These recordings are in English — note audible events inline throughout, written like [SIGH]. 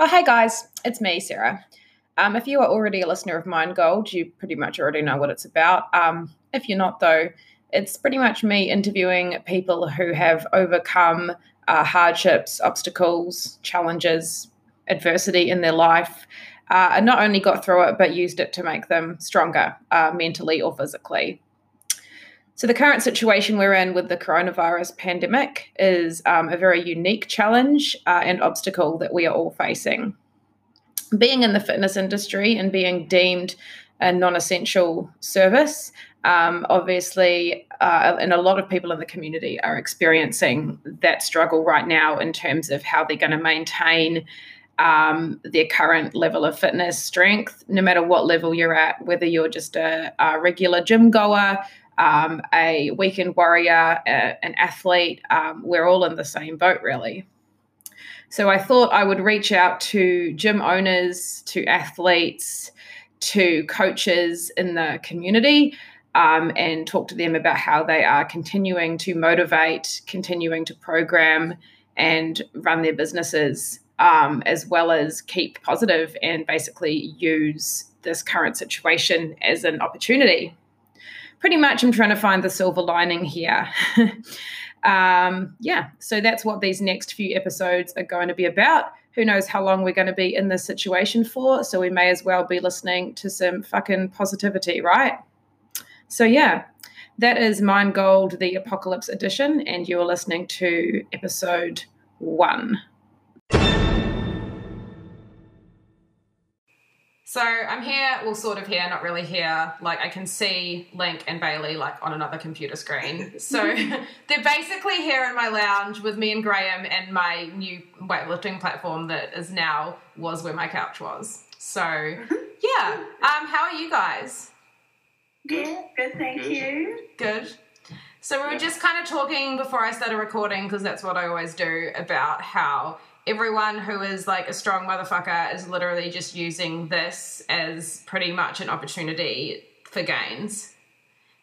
Oh, hey guys, it's me, Sarah. Um, if you are already a listener of Mind Gold, you pretty much already know what it's about. Um, if you're not, though, it's pretty much me interviewing people who have overcome uh, hardships, obstacles, challenges, adversity in their life, uh, and not only got through it, but used it to make them stronger uh, mentally or physically. So, the current situation we're in with the coronavirus pandemic is um, a very unique challenge uh, and obstacle that we are all facing. Being in the fitness industry and being deemed a non essential service, um, obviously, uh, and a lot of people in the community are experiencing that struggle right now in terms of how they're going to maintain um, their current level of fitness strength, no matter what level you're at, whether you're just a, a regular gym goer, um, a weekend warrior, a, an athlete. Um, we're all in the same boat, really. So I thought I would reach out to gym owners, to athletes, to coaches in the community. Um, and talk to them about how they are continuing to motivate, continuing to program, and run their businesses, um, as well as keep positive and basically use this current situation as an opportunity pretty much I'm trying to find the silver lining here. [LAUGHS] um, yeah, so that's what these next few episodes are going to be about. Who knows how long we're going to be in this situation for? So we may as well be listening to some fucking positivity, right? So, yeah, that is Mind Gold, the Apocalypse Edition, and you're listening to episode one. So I'm here, well, sort of here, not really here. Like I can see Link and Bailey like on another computer screen. [LAUGHS] So [LAUGHS] they're basically here in my lounge with me and Graham and my new weightlifting platform that is now was where my couch was. So [LAUGHS] yeah, um, how are you guys? Good, good, thank good. you. Good. So we were just kind of talking before I started recording because that's what I always do about how everyone who is like a strong motherfucker is literally just using this as pretty much an opportunity for gains.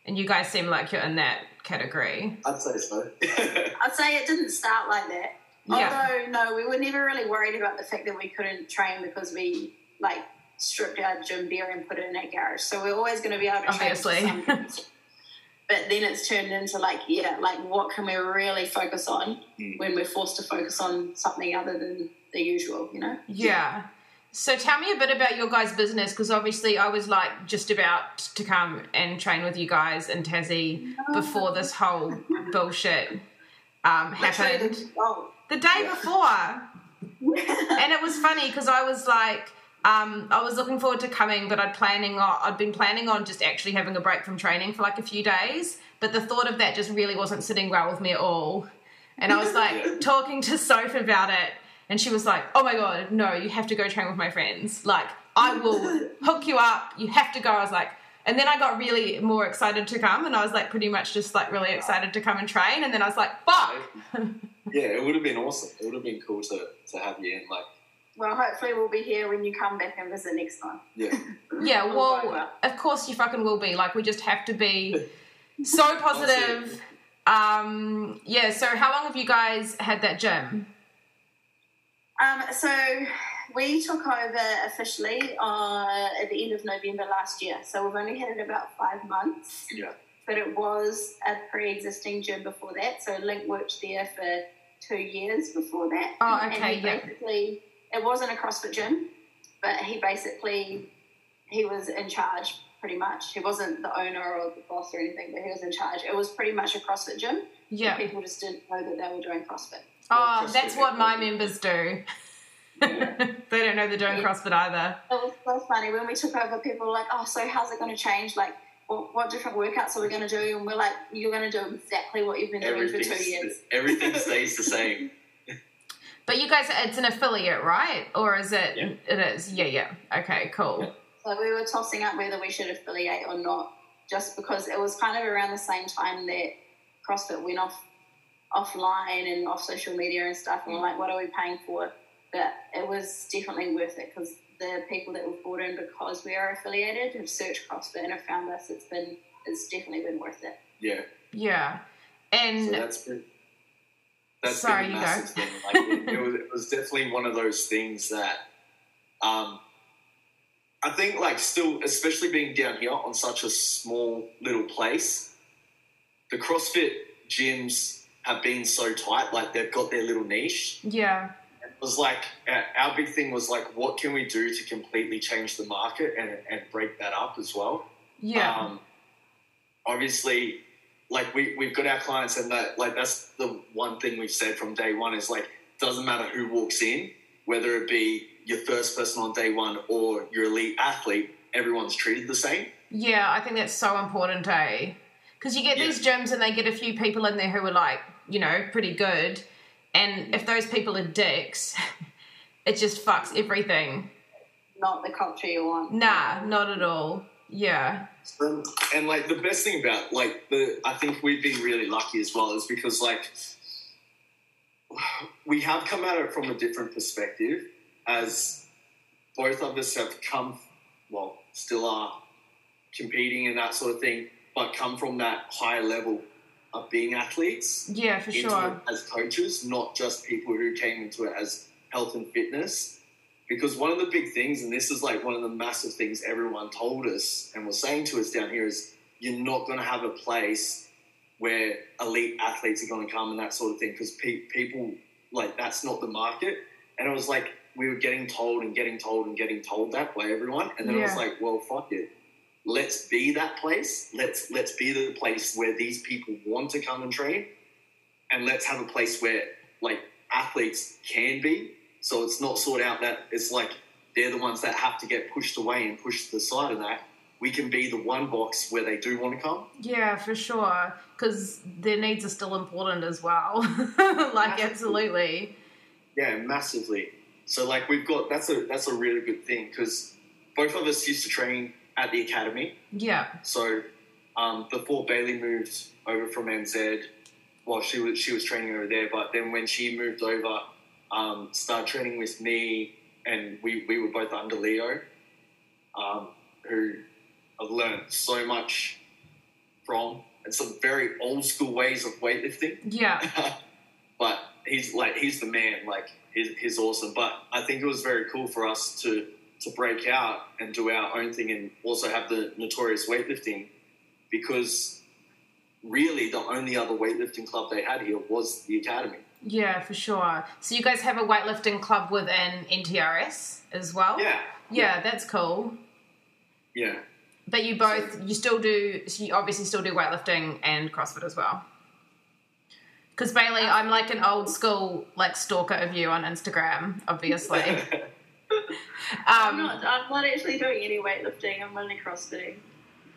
And you guys seem like you're in that category. I'd say so. [LAUGHS] I'd say it didn't start like that. Yeah. Although, no, we were never really worried about the fact that we couldn't train because we like stripped our gym gear and put it in our garage. So we're always going to be able to Obviously. train. [LAUGHS] but then it's turned into like yeah like what can we really focus on mm. when we're forced to focus on something other than the usual you know? Yeah. So tell me a bit about your guys business because obviously i was like just about to come and train with you guys in tassie before this whole [LAUGHS] bullshit um, happened. the day before. [LAUGHS] And it was funny because i was like um, I was looking forward to coming, but I'd planning on, I'd been planning on just actually having a break from training for like a few days. But the thought of that just really wasn't sitting well with me at all. And I was [LAUGHS] like talking to Soph about it, and she was like, "Oh my god, no, you have to go train with my friends. Like, I will [LAUGHS] hook you up. You have to go." I was like, and then I got really more excited to come, and I was like, pretty much just like really excited to come and train. And then I was like, "Fuck." yeah, it would have been awesome. It would have been cool to to have you in like well, hopefully we'll be here when you come back and visit next time. Yeah. [LAUGHS] yeah, well, of course you fucking will be. Like, we just have to be [LAUGHS] so positive. Um, yeah, so how long have you guys had that gym? Um, so we took over officially uh, at the end of November last year. So we've only had it about five months. Yeah. But it was a pre-existing gym before that. So Link worked there for two years before that. Oh, okay. And yeah. basically it wasn't a CrossFit gym, but he basically he was in charge pretty much. He wasn't the owner or the boss or anything, but he was in charge. It was pretty much a CrossFit gym. Yeah. People just didn't know that they were doing CrossFit. Oh, that's what my members do. [LAUGHS] they don't know they're doing yeah. CrossFit either. It was so funny when we took over. People were like, "Oh, so how's it going to change? Like, what, what different workouts are we going to do?" And we're like, "You're going to do exactly what you've been doing for two years. Everything [LAUGHS] stays the same." But you guys, it's an affiliate, right? Or is it? Yeah. It is. Yeah, yeah. Okay, cool. So we were tossing up whether we should affiliate or not, just because it was kind of around the same time that CrossFit went off offline and off social media and stuff. And we're like, what are we paying for? But it was definitely worth it because the people that were brought in because we are affiliated have searched CrossFit and have found us. It's been it's definitely been worth it. Yeah. Yeah. And so that's pretty that's Sorry, been a massive thing. Like it, it, was, it was definitely one of those things that um, I think, like, still, especially being down here on such a small little place, the CrossFit gyms have been so tight. Like they've got their little niche. Yeah. It was like our- our big thing was like, what can we do to completely change the market and and break that up as well. Yeah. Um, obviously, like we we've got our clients, and that like that's the one thing we've said from day one is like doesn't matter who walks in, whether it be your first person on day one or your elite athlete, everyone's treated the same. Yeah, I think that's so important, eh? Because you get these gyms and they get a few people in there who are like, you know, pretty good. And if those people are dicks, [LAUGHS] it just fucks everything. Not the culture you want. Nah, not at all. Yeah. And, and like the best thing about like the I think we've been really lucky as well is because like we have come at it from a different perspective as both of us have come well still are competing and that sort of thing but come from that higher level of being athletes Yeah, for sure. as coaches, not just people who came into it as health and fitness. Because one of the big things, and this is like one of the massive things everyone told us and was saying to us down here, is you're not going to have a place where elite athletes are going to come and that sort of thing. Because pe- people, like, that's not the market. And it was like we were getting told and getting told and getting told that by everyone. And then it was like, well, fuck it let's be that place. Let's let's be the place where these people want to come and train, and let's have a place where like athletes can be. So it's not sort out that it's like they're the ones that have to get pushed away and pushed to the side of that. We can be the one box where they do want to come. Yeah, for sure. Because their needs are still important as well. [LAUGHS] like, absolutely. Yeah, massively. So like we've got that's a that's a really good thing because both of us used to train at the academy. Yeah. So um, before Bailey moved over from NZ, well, she was she was training over there. But then when she moved over, um, started training with me, and we, we were both under Leo, um, who I've learned so much from, and some very old school ways of weightlifting. Yeah. [LAUGHS] but he's like he's the man. Like he's, he's awesome. But I think it was very cool for us to to break out and do our own thing, and also have the notorious weightlifting, because really the only other weightlifting club they had here was the academy. Yeah, for sure. So you guys have a weightlifting club within NTRS as well? Yeah, Yeah, that's cool. yeah. But you both, you still do, so you obviously still do weightlifting and CrossFit as well. Because Bailey, I'm like an old school like stalker of you on Instagram, obviously. [LAUGHS] I'm Um, not. I'm not actually doing any weightlifting. I'm only crossfitting.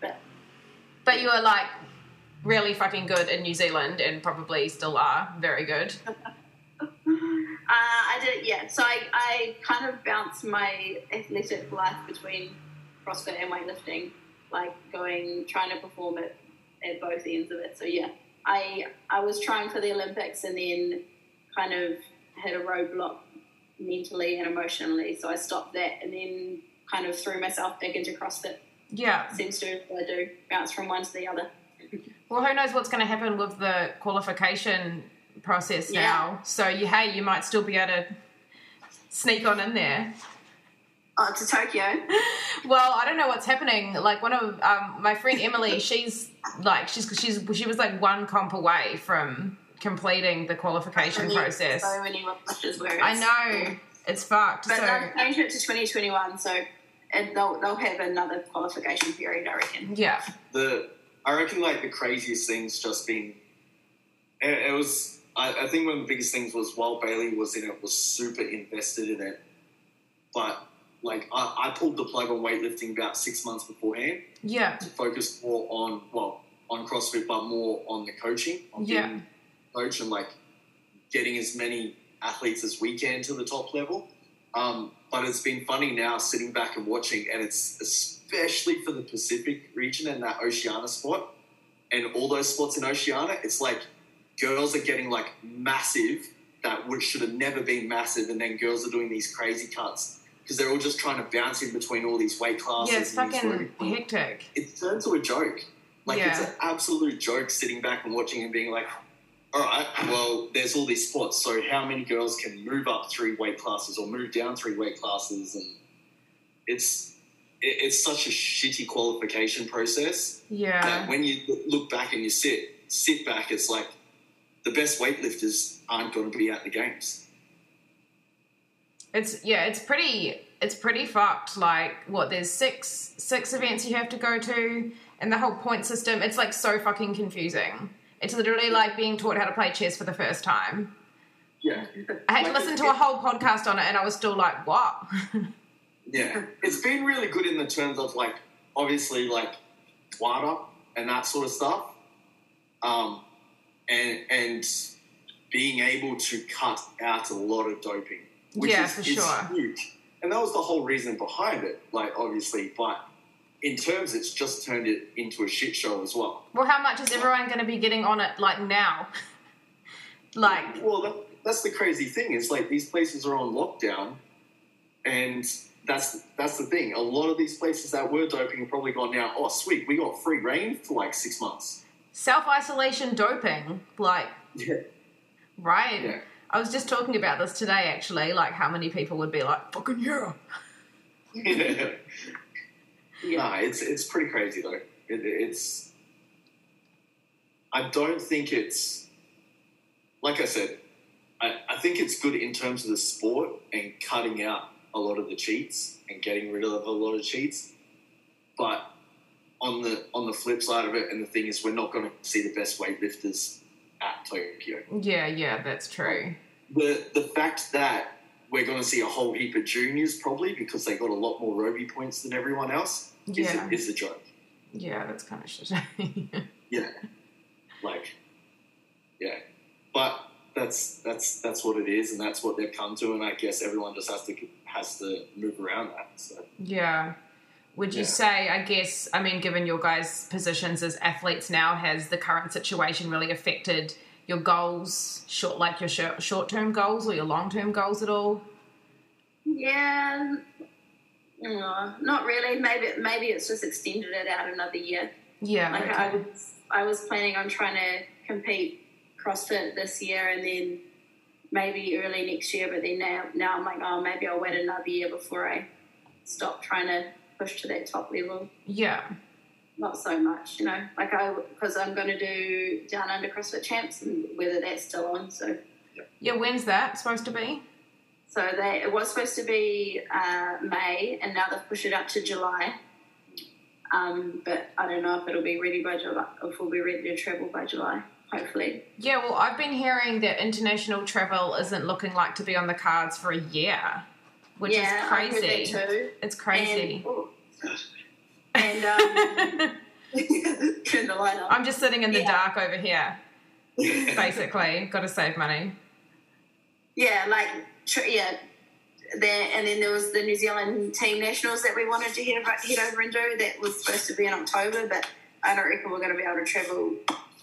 But but you are like really fucking good in New Zealand and probably still are very good. [LAUGHS] uh, I did. Yeah. So I, I kind of bounced my athletic life between CrossFit and weightlifting, like going trying to perform at, at both ends of it. So yeah, I I was trying for the Olympics and then kind of hit a roadblock mentally and emotionally. So I stopped that and then kind of threw myself back into CrossFit. Yeah. Seems to I do, bounce from one to the other. Well, who knows what's going to happen with the qualification process Yeah. now? So you, hey, you might still be able to sneak on in there. Oh, to Tokyo. [LAUGHS] Well, I don't know what's happening. Like one of um, my friend Emily, [LAUGHS] she's like she's she's she was like one comp away from completing the qualification process. So many rushes where I it's- know it's fucked. But So they'll change it to 2021, so and they'll, they'll have another qualification period, I reckon. yeah, the I reckon like the craziest things just been it, it was I, I think one of the biggest things was while Bailey was in it was super invested in it. But like I, I pulled the plug on weightlifting about six months beforehand yeah, to focus more on well on CrossFit but more on the coaching on Yeah. being coach and like getting as many athletes as we can to the top level. Um, but it's been funny now sitting back and watching, and it's especially for the Pacific region and that Oceania spot, and all those spots in Oceania. It's like girls are getting like massive that would should have never been massive, and then girls are doing these crazy cuts because they're all just trying to bounce in between all these weight classes. yeah. It's fucking hectic. It's turned to a joke. Like it's an absolute joke sitting back and watching and being like, all right, well, there's all these spots. So how many girls can move up three weight classes or move down three weight classes? And it's it, it's such a shitty qualification process Yeah. that when you look back and you sit sit back, it's like the best weightlifters aren't going to be at the games. It's yeah, it's pretty it's pretty fucked. Like what there's six six events you have to go to and the whole point system, it's like so fucking confusing. It's literally like being taught how to play chess for the first time. Yeah, I had to listen to a whole podcast on it and I was still like, what? [LAUGHS] Yeah, it's been really good in the terms of like obviously like WADA and that sort of stuff, um, and and being able to cut out a lot of doping, which Yeah, is, for is sure. huge, and that was the whole reason behind it. Like obviously, but in terms, it's just turned it into a shit show as well. well, how much is everyone going to be getting on it like now? [LAUGHS] like, Well, that, that's the crazy thing. Is like these places are on lockdown, and that's that's the thing. A lot of these places that were doping have probably gone now. Oh, sweet, we got free reign for like six months. self isolation doping, like, Yeah, right? yeah, I was just talking about this today actually, like how many people would be like, fucking yeah. [LAUGHS] yeah. Nah, it's it's pretty crazy though. It, it's. I don't think it's. Like I said, I, I think it's good in terms of the sport and cutting out a lot of the cheats and getting rid of a lot of cheats. But on the on the flip side of it, and the thing is, we're not going to see the best weightlifters at Tokyo. Yeah, yeah, that's true. The the fact that we're going to see a whole heap of juniors probably because they got a lot more Robi points than everyone else is, Yeah. a, is a joke. Yeah, that's kind of shit. [LAUGHS] Yeah, like yeah, but that's that's that's what it is, and that's what they've come to, and I guess everyone just has to has to move around that. So yeah. Would you Yeah. say, I guess, I mean, given your guys' positions as athletes now, has the current situation really affected your goals, short like your short short term goals or your long term goals at all? Yeah, no, not really. Maybe maybe it's just extended it out another year. Yeah. Like okay. I was, I was planning on trying to compete CrossFit this year and then maybe early next year. But then now, now I'm like, oh, maybe I'll wait another year before I stop trying to push to that top level. yeah. Not so much, you know. Like I, because I'm going to do down under CrossFit champs and whether that's still on. So, Yeah, when's that supposed to be? so they it was supposed to be uh, May, and now they've pushed it up to July. Um, but I don't know if it'll be ready by July, if we'll be ready to travel by July. Hopefully. Yeah, well, I've been hearing that international travel isn't looking like to be on the cards for a year, which yeah, is I heard crazy. that too. It's crazy. And, oh. and [LAUGHS] um, [LAUGHS] turn the light on. I'm just sitting in the Yeah. dark over here, basically. [LAUGHS] Got to save money. yeah, like tr- yeah, there. And then there was the New Zealand team nationals that we wanted to head over, head over and do. That was supposed to be in October, but I don't reckon we're going to be able to travel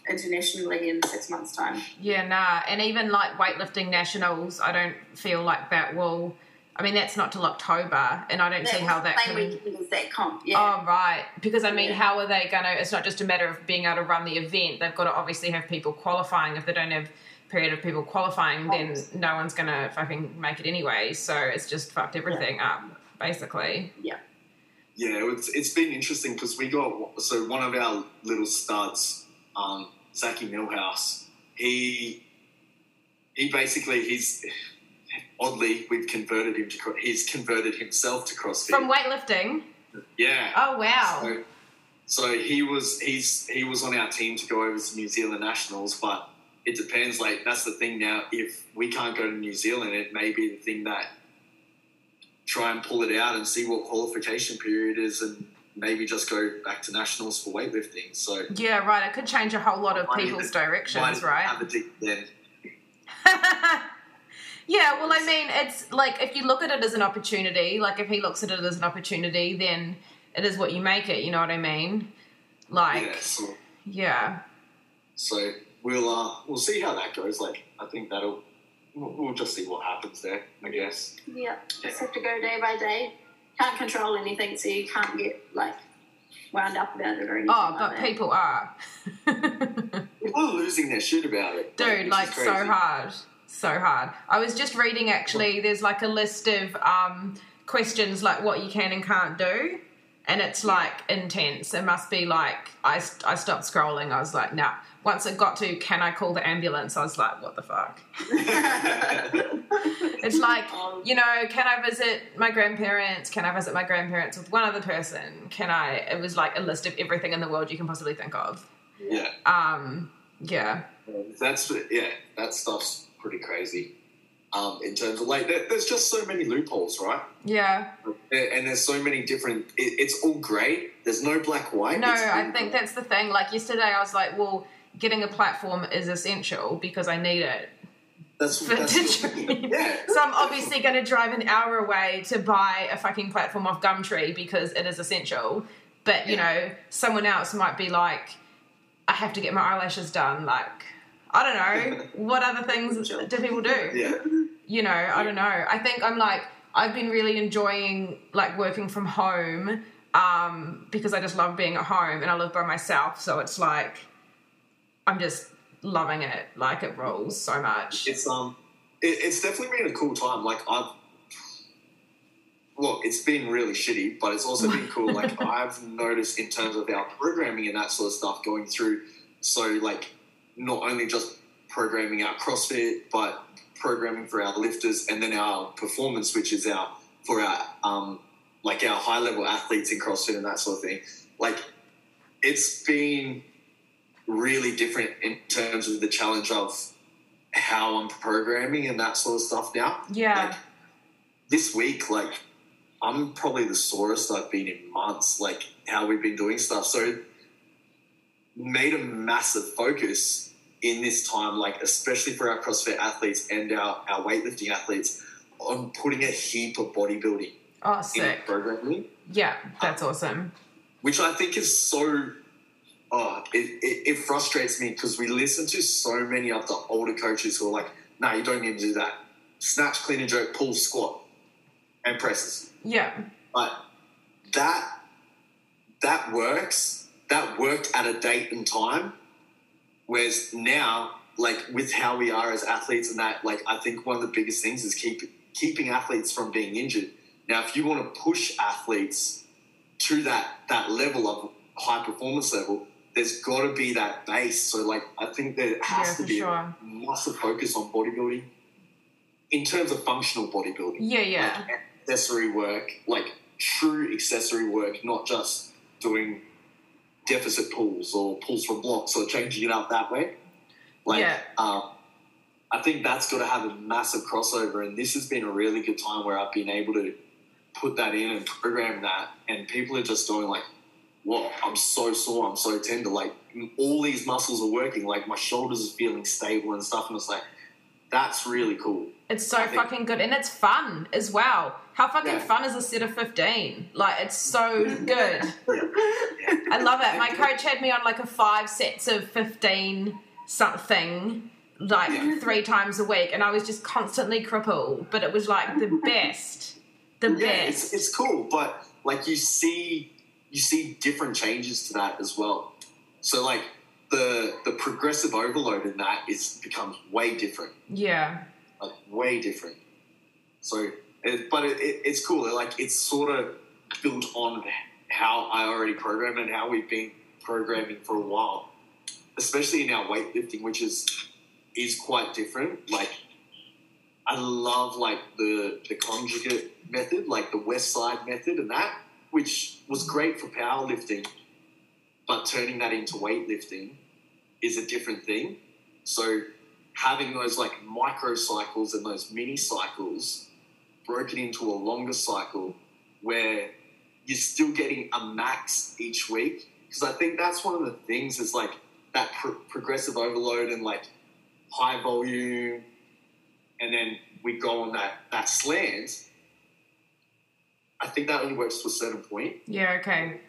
internationally in six months' time. Yeah, nah. And even like weightlifting nationals, I don't feel like that will. I mean, that's not till October, and I don't see how that the same can. weekend as that comp. Yeah. Oh right, because I mean, Yeah. how are they gonna? It's not just a matter of being able to run the event. They've got to obviously have people qualifying. If they don't have period of people qualifying, then no one's gonna fucking make it anyway. So it's just fucked everything up, basically. Yeah. Yeah, it's, it's been interesting because we got so one of our little studs, um, Zachy Millhouse. He he basically he's oddly we've converted him to he's converted himself to CrossFit. From weightlifting. yeah. Oh wow. So, so he was he's he was on our team to go over to New Zealand nationals, but it depends. Like that's the thing now. If we can't go to New Zealand, it may be the thing that try and pull it out and see what qualification period is, and maybe just go back to nationals for weightlifting. So Yeah, right. It could change a whole lot of people's even- directions, right? have a dig then. [LAUGHS] yeah, well, I mean, it's like if you look at it as an opportunity, like if he looks at it as an opportunity, then it is what you make it. You know what I mean? Like, yeah, so, yeah, so we'll uh, we'll see how that goes. Like I think that'll we'll, we'll just see what happens there. I guess. Yeah, just have to go day by day. Can't control anything, so you can't get like wound up about it or anything. Oh, like but that. people are. [LAUGHS] people are losing their shit about it, dude which like so hard. So hard. I was just reading actually there's like a list of um questions like what you can and can't do. And it's like intense. It must be like i, I stopped scrolling. I was like nah once it got to can i call the ambulance i was like what the fuck [LAUGHS] it's like Um, you know can i visit my grandparents can i visit my grandparents with one other person can i it was like a list of everything in the world you can possibly think of yeah, um yeah that's yeah, that stuff's pretty crazy. Um, in terms of like, there, there's just so many loopholes, right? yeah And and there's so many different. It, it's all grey. There's no black white. No, I think that's the thing. Like yesterday, I was like, well, getting a platform is essential because I need it. that's, for that's yeah. So I'm obviously going to drive an hour away to buy a fucking platform off Gumtree because it is essential. But, you know, someone else might be like, I have to get my eyelashes done. Like, I don't know. [LAUGHS] what other things do people do? Yeah, you know i don't know i think i'm like i've been really enjoying like working from home um because i just love being at home and i live by myself so it's like i'm just loving it like it rolls so much it's um, it, it's definitely been a cool time. Like I've, look, it's been really shitty, but it's also been cool. Like [LAUGHS] I've noticed in terms of our programming and that sort of stuff going through. So like, not only just programming our CrossFit, but programming for our lifters, and then our performance, which is our for our um, like our high level athletes in CrossFit and that sort of thing. Like, it's been really different in terms of the challenge of how I'm programming and that sort of stuff now. yeah Like this week, like I'm probably the sorest I've been in months. Like how we've been doing stuff. So made a massive focus in this time, like especially for our CrossFit athletes and our, our weightlifting athletes, on putting a heap of bodybuilding oh in programming yeah that's awesome which I think is so. Oh, it, it, it frustrates me because we listen to so many of the older coaches who are like, "No, you don't need to do that. Snatch, clean and jerk, pull, squat, and presses." yeah But that that works. That worked at a date and time. Whereas now, like with how we are as athletes, and that, like I think one of the biggest things is keep keeping athletes from being injured. Now, if you want to push athletes to that that level of high performance level, there's got to be that base. So, like, I think there has Yeah, to be sure. a massive focus on bodybuilding in terms of functional bodybuilding yeah yeah like accessory work, like true accessory work, not just doing deficit pulls or pulls from blocks or changing it up that way. Like, Yeah. um, I think that's got to have a massive crossover, and this has been a really good time where I've been able to put that in and program that, and people are just doing like, "What? I'm so sore, I'm so tender, like all these muscles are working, like my shoulders are feeling stable and stuff," and it's like, that's really cool. It's so I think- fucking good and it's fun as well. How fucking Yeah. fun is a set of 15? Like, it's so [LAUGHS] good. Yeah. I love it. My coach had me on like a five sets of 15 something, like three times a week, and I was just constantly crippled, but it was like the [LAUGHS] best. The best. it's, it's cool, but like you see, you see different changes to that as well. So like the the progressive overload in that is becomes way different, yeah. like way different. So, it, but it, it, it's cool. Like it's sort of built on how I already programmed and how we've been programming for a while, especially in our weightlifting, which is is quite different. Like I love like the the conjugate method, like the West Side method, and that, which was great for powerlifting, but turning that into weightlifting is a different thing. So having those like micro cycles and those mini cycles broken into a longer cycle where you're still getting a max each week because I think that's one of the things is like that pro- progressive overload and like high volume and then we go on that that slant I think that only works to a certain point Yeah, okay.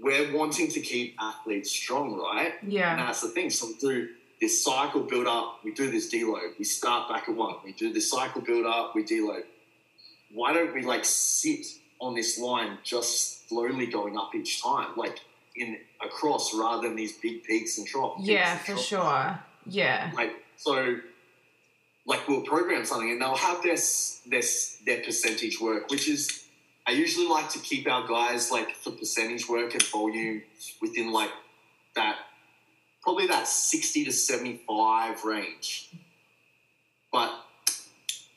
we're wanting to keep athletes strong right Yeah. and that's the thing. So we do this cycle build up, we do this deload, we start back at one, we do this cycle build up, we deload. Why don't we like sit on this line just slowly going up each time? Like in across rather than these big peaks and troughs. Yeah, and for troughs. sure. Yeah. Like so, like we'll program something and they'll have their their their percentage work, which is I usually like to keep our guys like for percentage work and volume within like that probably that sixty to seventy five range, but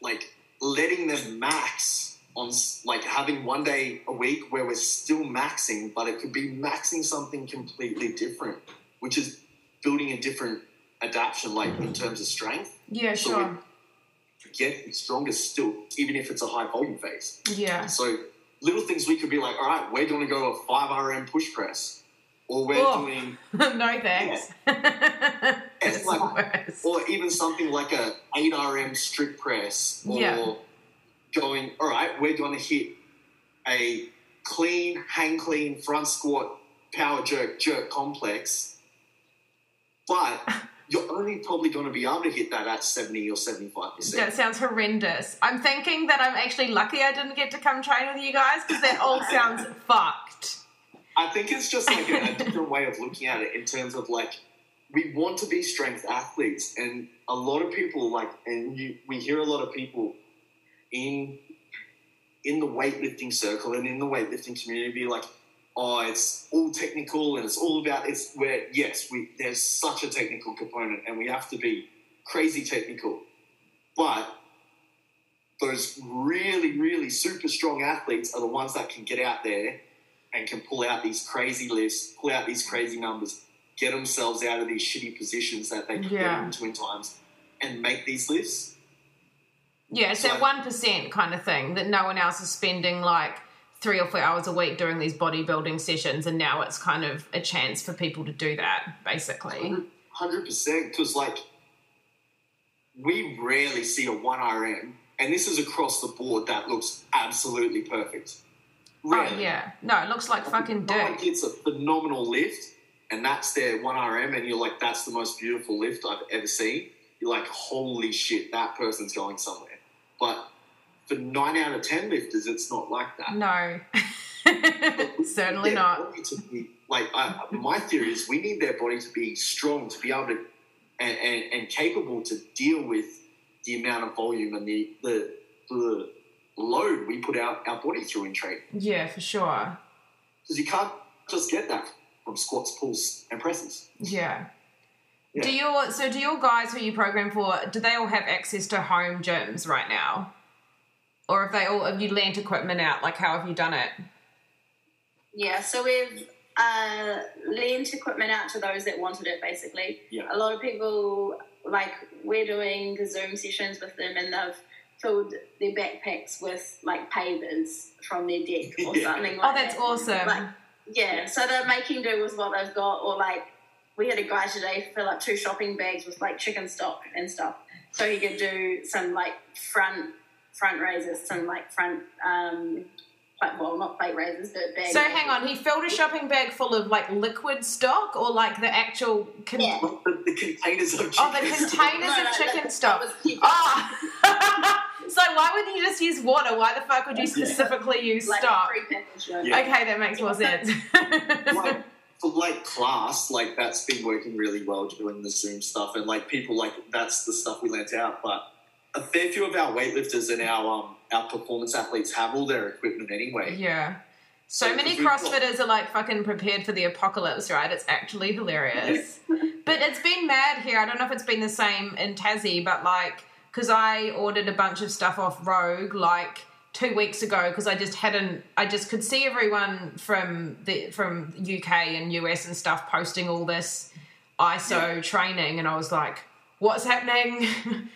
like letting them max on like having one day a week where we're still maxing, but it could be maxing something completely different, which is building a different adaptation, like in terms of strength, Yeah, So sure. get stronger still, even if it's a high volume phase. Yeah. So little things we could be like, all right, we're going to go a five RM push press, or we're Oh. doing, [LAUGHS] no thanks. [LAUGHS] it's like- or even something like a eight RM strict press, or Yeah. going, all right, we're going to hit a clean, hang clean, front squat, power jerk, jerk complex, but [LAUGHS] you're only probably going to be able to hit that at 70 or 75%. That sounds horrendous. I'm thinking that I'm actually lucky I didn't get to come train with you guys because that all [LAUGHS] sounds fucked. I think it's just like a, a different way of looking at it in terms of like we want to be strength athletes, and a lot of people like, and you, we hear a lot of people in in the weightlifting circle and in the weightlifting community be like, oh, it's all technical and it's all about it's where yes, we there's such a technical component and we have to be crazy technical, but those really, really super strong athletes are the ones that can get out there and can pull out these crazy lists, pull out these crazy numbers, get themselves out of these shitty positions that they can yeah. get into in times, and make these lists. Yeah, it's So- that one percent kind of thing that no one else is spending like three or four hours a week doing these bodybuilding sessions, and now it's kind of a chance for people to do that, basically. Hundred percent, because like we rarely see a one RM, and this is across the board that looks absolutely perfect. Oh yeah, no, it looks like fucking Someone dick. gets a phenomenal lift, and that's their one RM, and you're like, that's the most beautiful lift I've ever seen. You're like, holy shit, that person's going somewhere. But for nine out of ten lifters, it's not like that. No, [LAUGHS] certainly not. be like I, my theory is we need their body to be strong to be able to and, and, and capable to deal with the amount of volume and the the, the load we put out our body through in training Yeah, for sure. because you can't just get that from squats, pulls, and presses. Yeah. Yeah. Do your so do your guys who you program for? Do they all have access to home gyms right now, or have they all have you lent equipment out? Like, how have you done it? Yeah, so we've uh, lent equipment out to those that wanted it, basically. Yeah. A lot of people, like, we're doing the Zoom sessions with them and they've filled their backpacks with, like, pavers from their deck or Yeah. something like Oh, that's that. awesome. Like, yeah, so they're making do with what they've got, or, like, we had a guy today fill up two shopping bags with, like, chicken stock and stuff. So he could do some, like, front front raises, some, like, front, um, like, well, not plate raises, but bag So hang on, he filled a shopping bag full of like liquid stock, or like the actual. Con- Yeah. The, the containers of chicken. Oh, the chicken. containers No, no, of chicken that- stock. that was keep- Ah. [LAUGHS] so why wouldn't you just use water? Why the fuck would you Yeah. specifically use like stock? Yeah. Okay, that makes more sense. like [LAUGHS] for like class, like that's been working really well doing the Zoom stuff, and like people like that's the stuff we lent out. But a fair few of our weightlifters and our um our performance athletes have all their equipment anyway. yeah. So So, many CrossFitters are like fucking prepared for the apocalypse, right? It's actually hilarious. [LAUGHS] but it's been mad here. I don't know if it's been the same in Tassie, but like, because I ordered a bunch of stuff off Rogue like two weeks ago because I just hadn't. I just could see everyone from the from UK and US and stuff posting all this ISO training, and I was like, "What's happening?"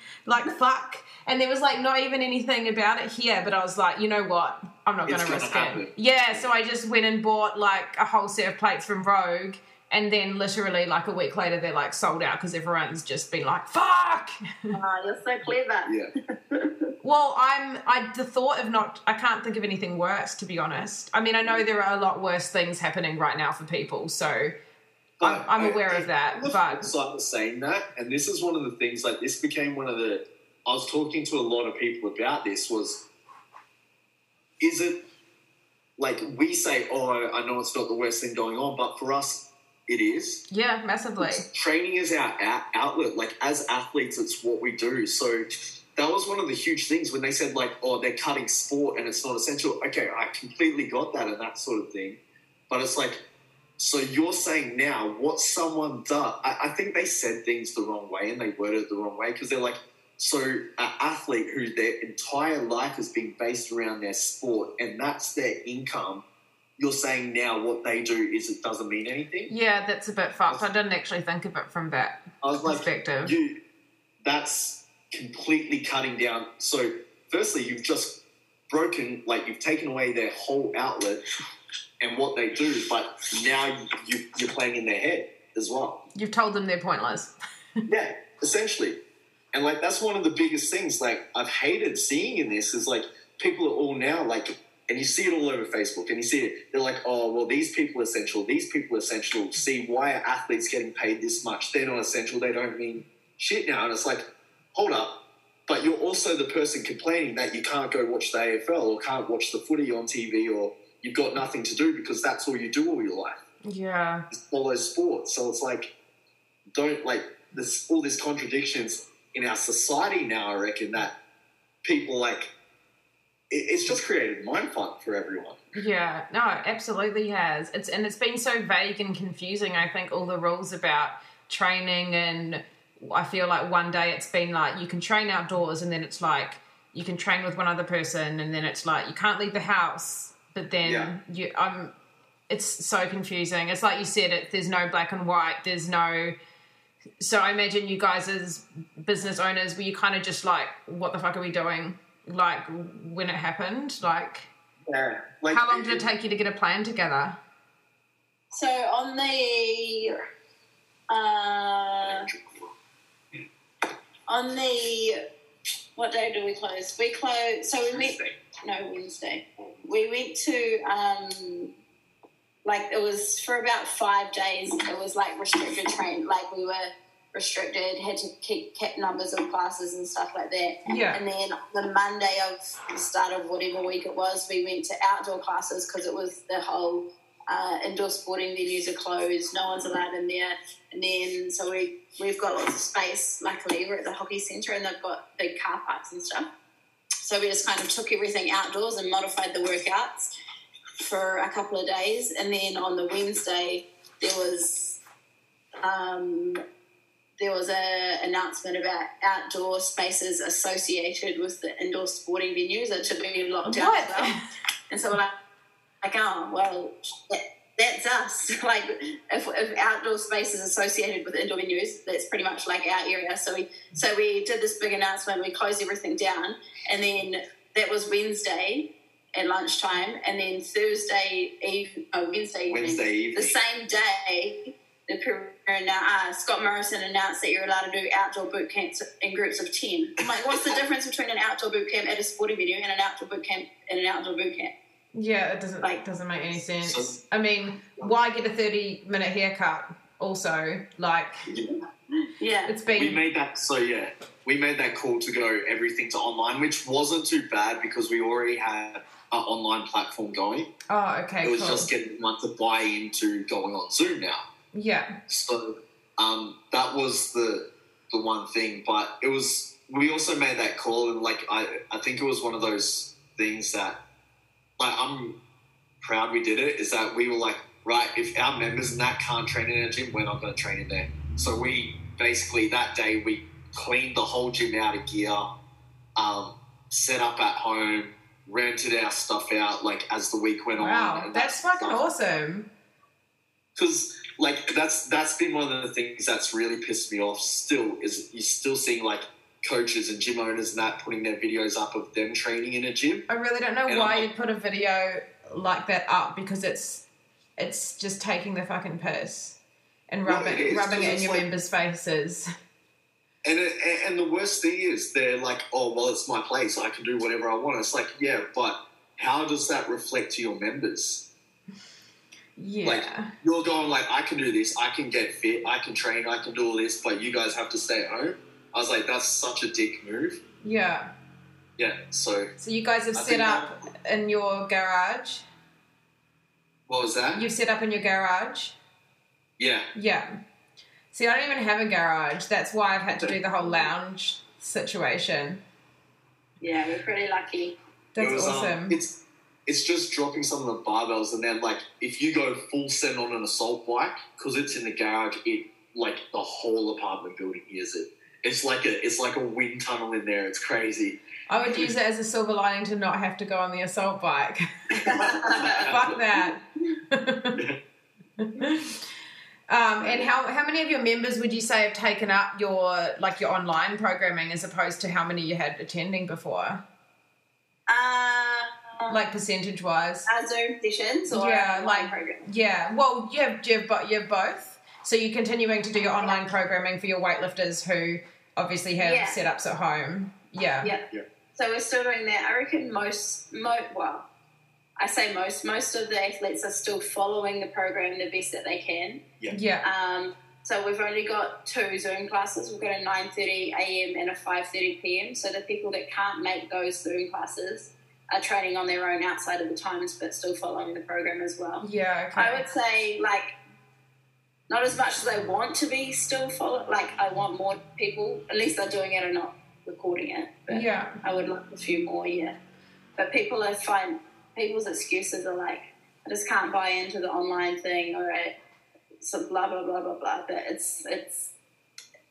[LAUGHS] like, fuck. And there was like not even anything about it here, but I was like, you know what? I'm not going It's to gonna risk happen. it. Yeah, so I just went and bought like a whole set of plates from Rogue, and then literally like a week later they're like sold out because everyone's just been like, "Fuck." Oh, [LAUGHS] you're so clever. Yeah, [LAUGHS] Well, I'm. I the thought of not. I can't think of anything worse, to be honest. I mean, I know there are a lot worse things happening right now for people, so I'm, I'm aware I- of that. the But side saying that, and this is one of the things. Like this became one of the. I was talking to a lot of people about this. Was is it like we say, oh, I know it's not the worst thing going on, but for us, it is. Yeah, massively. Training is our out- outlet. Like as athletes, it's what we do. So that was one of the huge things when they said like, oh, they're cutting sport and it's not essential. Okay, I completely got that and that sort of thing. But it's like, so you're saying now what someone does? I, I think they said things the wrong way and they worded it the wrong way because they're like, so an athlete who their entire life has been based around their sport and that's their income. You're saying now what they do is it doesn't mean anything. Yeah, that's a bit fucked. I didn't actually think of it from that I was like, perspective. you that's completely cutting down so firstly you've just broken like you've taken away their whole outlet and what they do but now you, you're playing in their head as well. You've told them they're pointless. [LAUGHS] yeah essentially. And like that's one of the biggest things like i've hated seeing in this is like people are all now like and you see it all over facebook and you see it they're like oh well these people are essential. These people are essential. See why are athletes getting paid this much? They're not essential. They don't mean shit now. And it's like hold up. But you're also the person complaining that you can't go watch the afl or can't watch the footy on tv or you've got nothing to do because that's all you do all your life Yeah. is follow sports. So it's like, don't like there's all these contradictions in our society now. I reckon that people like it, it's just created mind fuck for everyone. Yeah, no, it absolutely has. It's and it's been so vague and confusing. I think all the rules about training and I feel like one day it's been like you can train outdoors and then it's like you can train with one other person and then it's like you can't leave the house, but then Yeah. you um it's so confusing. It's like you said it there's no black and white, there's no so I imagine you guys as business owners were you kind of just like what the fuck are we doing? Like when it happened, like Yeah. Like how long did it take you to get a plan together? So on the uh, on the what day do we close? We close. So we went no Wednesday. We went to um, like it was for about five days. It was like restricted train. Like we were restricted, had to keep kept numbers of classes and stuff like that. Yeah. And then the Monday of the start of whatever week it was, we went to outdoor classes because it was the whole uh, indoor sporting venues are closed. No one's allowed in there. And then so we we've got lots of space. Luckily, we're at the hockey centre and they've got big car parks and stuff. So we just kind of took everything outdoors and modified the workouts for a couple of days. And then on the Wednesday, there was um, there was an announcement about outdoor spaces associated with the indoor sporting venues that should be locked down as well. And so we're like, like oh, well, that's us. [LAUGHS] like, if, if outdoor space is associated with indoor venues, that's pretty much like our area. So we, so we did this big announcement. We closed everything down, and then that was Wednesday at lunchtime, and then Thursday eve, oh, Wednesday evening, Wednesday evening. the same day. The uh, Scott Morrison announced that you're allowed to do outdoor boot camps in groups of ten. I'm like, what's the [LAUGHS] difference between an outdoor boot camp at a sporting venue and an outdoor boot camp and an outdoor boot camp? Yeah, it doesn't Like- doesn't make any sense. So- I mean, why get a thirty minute haircut? Also, like Yeah, it's been we made that so yeah we made that call to go everything to online which wasn't too bad because we already had an online platform going. Oh okay it was cool. just getting everyone to buy into going on zoom now. Yeah. So um, that was the the one thing, but it was we also made that call, and like I I think it was one of those things that like I'm proud we did it. Is that we were like right if our members in that can't train in a gym, we're not going to train in there. So we basically that day we cleaned the whole gym out of gear, um, set up at home, rented our stuff out like as the week went on. wow that's that fucking awesome because like that's that's been one of the things that's really pissed me off still is you're still seeing like coaches and gym owners and that putting their videos up of them training in a gym. I really don't know And why I'm you'd put a video like that up because it's it's just taking the fucking piss and Well, rubbing it is, rubbing it in your like- members' faces. and it, and- and the worst thing is they're like oh well it's my place. I can do whatever I want. It's like yeah but how does that reflect to your members? Yeah. Like- you're going like I can do this. I can get fit. I can train. I can do all this but you guys have to stay at home I was like that's such a dick move yeah. yeah so So you guys have I set think up in your garage. What was that? You've set up in your garage. Yeah. Yeah. See, I don't even have a garage. That's why I've had to do the whole lounge situation. Yeah, we're pretty lucky. That's It was, um, awesome. it's it's just dropping some of the barbells, and then like if you go full send on an assault bike because it's in the garage, it like the whole apartment building hears it. It's like a it's like a wind tunnel in there. It's crazy. I would use it as a silver lining to not have to go on the assault bike. [LAUGHS] Fuck that. [LAUGHS] um, and how, how many of your members would you say have taken up your like your online programming as opposed to how many you had attending before? Uh, Like percentage wise? our Zoom sessions or Yeah, like- program. Yeah. Well, you have, you have, bo- you have both. So you're continuing to do your online programming for your weightlifters who obviously have Yeah. setups at home. Yeah. Yeah. Yeah. So we're still doing that. I reckon most, mo- well, I say most, most of the athletes are still following the program the best that they can. Yeah. Um, so we've only got two Zoom classes. We've got a 9.30 a.m. and a 5.30 p.m. So the people that can't make those Zoom classes are training on their own outside of the times but still following the program as well. Yeah. Okay. I would say like not as much as I want to be still follow like I want more people at least they're doing it and not recording it. But yeah. I would like a few more, yeah. But people I find people's excuses are like I just can't buy into the online thing or I, so blah blah blah blah blah. But it's it's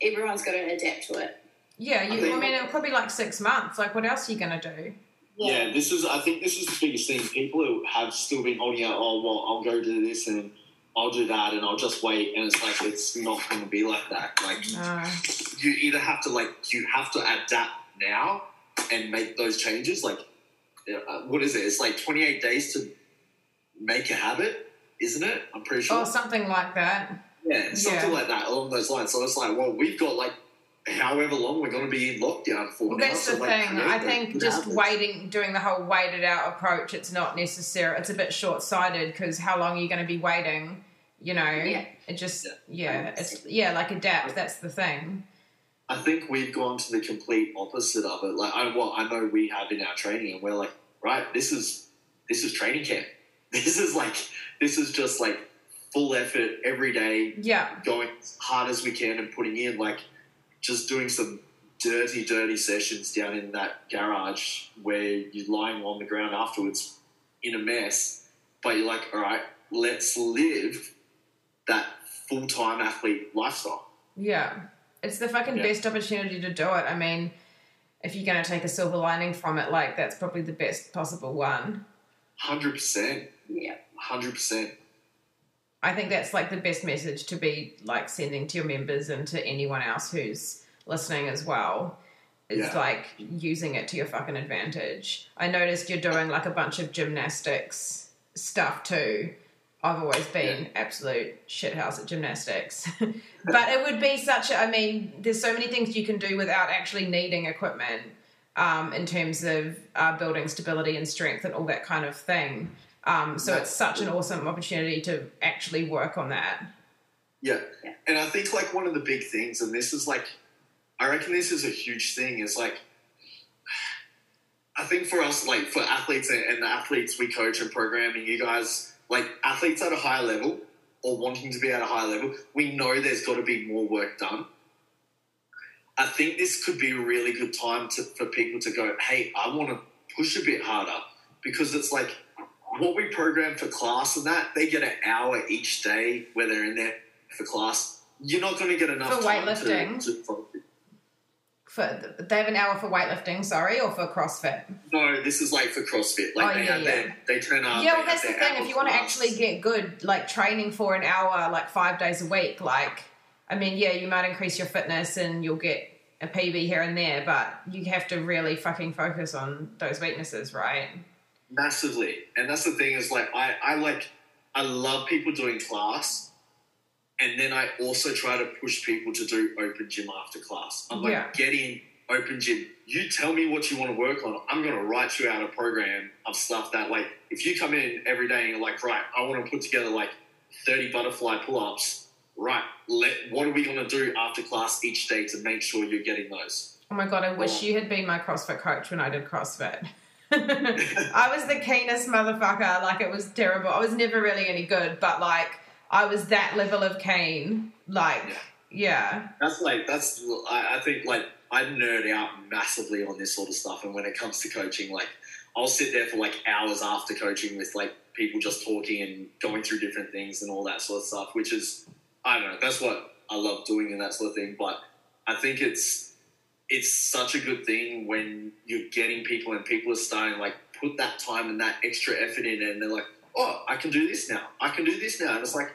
everyone's got to adapt to it. Yeah. You, I, think- mean, it could be like six months. Like, what else are you going to do? Yeah, this is. I think this is the biggest thing. People who have still been holding out. Oh well, I'll go do this and I'll do that and I'll just wait. And it's like it's not going to be like that. Like No. you either have to like you have to adapt now and make those changes. Like uh, what is it? It's like 28 days to make a habit, isn't it? I'm pretty sure. Or something like that. Yeah, something Yeah. like that along those lines. So it's like, well, we've got like however long we're going to be in lockdown for Well, now. that's so, the like, thing. I think just habits. waiting, doing the whole waited out approach, it's not necessary. It's a bit short sighted because how long are you going to be waiting? You know, Yeah. it just, Yeah. yeah, it's, yeah, like adapt. That's the thing. I think we've gone to the complete opposite of it. Like, I, well, I know we have in our training, and we're like, right, this is this is training camp. [LAUGHS] This is like this is just like full effort every day, Yeah. going as hard as we can and putting in like just doing some dirty, dirty sessions down in that garage where you're lying on the ground afterwards in a mess. But you're like, all right, let's live that full time athlete lifestyle. Yeah. It's the fucking Yeah. best opportunity to do it. I mean, if you're going to take a silver lining from it, like, that's probably the best possible one. Hundred percent, Yeah. hundred percent. I think that's like the best message to be like sending to your members and to anyone else who's listening as well. Is Yeah. like using it to your fucking advantage. I noticed you're doing like a bunch of gymnastics stuff too. I've always been absolute shithouse at gymnastics. [LAUGHS] [LAUGHS] but it would be such a, I mean, there's so many things you can do without actually needing equipment um, in terms of uh, building stability and strength and all that kind of thing. Um, so it's such an awesome opportunity to actually work on that. Yeah. Yeah. And I think like one of the big things, and this is like, I reckon this is a huge thing, is like, I think for us, like for athletes and, and the athletes we coach and programming, you guys, like athletes at a higher level or wanting to be at a higher level, we know there's got to be more work done. I think this could be a really good time to, for people to go, hey, I want to push a bit harder because it's like what we program for class and that, they get an hour each day where they're in there for class. You're not going to get enough For time weightlifting? To, to. For they have an hour for weightlifting, sorry, or for CrossFit. No, this is like for CrossFit. Like Oh, they yeah, yeah. their, they turn up. yeah, well, that's the thing. If you want to actually get good, like training for an hour, like five days a week, like I mean, yeah, you might increase your fitness and you'll get a PB here and there, but you have to really fucking focus on those weaknesses, right? Massively, and that's the thing is like I I like I love people doing class, and then I also try to push people to do open gym after class. I'm like, Yeah. get in open gym. You tell me what you want to work on. I'm going to write you out a program of stuff that like if you come in every day and you're like, right, I want to put together like 30 butterfly pull-ups. Right, let what are we going to do after class each day to make sure you're getting those? Oh my god, I wish you had been my CrossFit coach when I did CrossFit. [LAUGHS] I was the keenest motherfucker. Like it was terrible. I was never really any good, but like I was that level of keen. Like yeah. That's like that's I, I think like I nerd out massively on this sort of stuff, and when it comes to coaching, like I'll sit there for like hours after coaching with like people just talking and going through different things and all that sort of stuff, which is I don't know. That's what I love doing and that sort of thing. But I think it's it's such a good thing when you're getting people and people are starting like put that time and that extra effort in and they're like, oh, I can do this now. I can do this now. And it's like,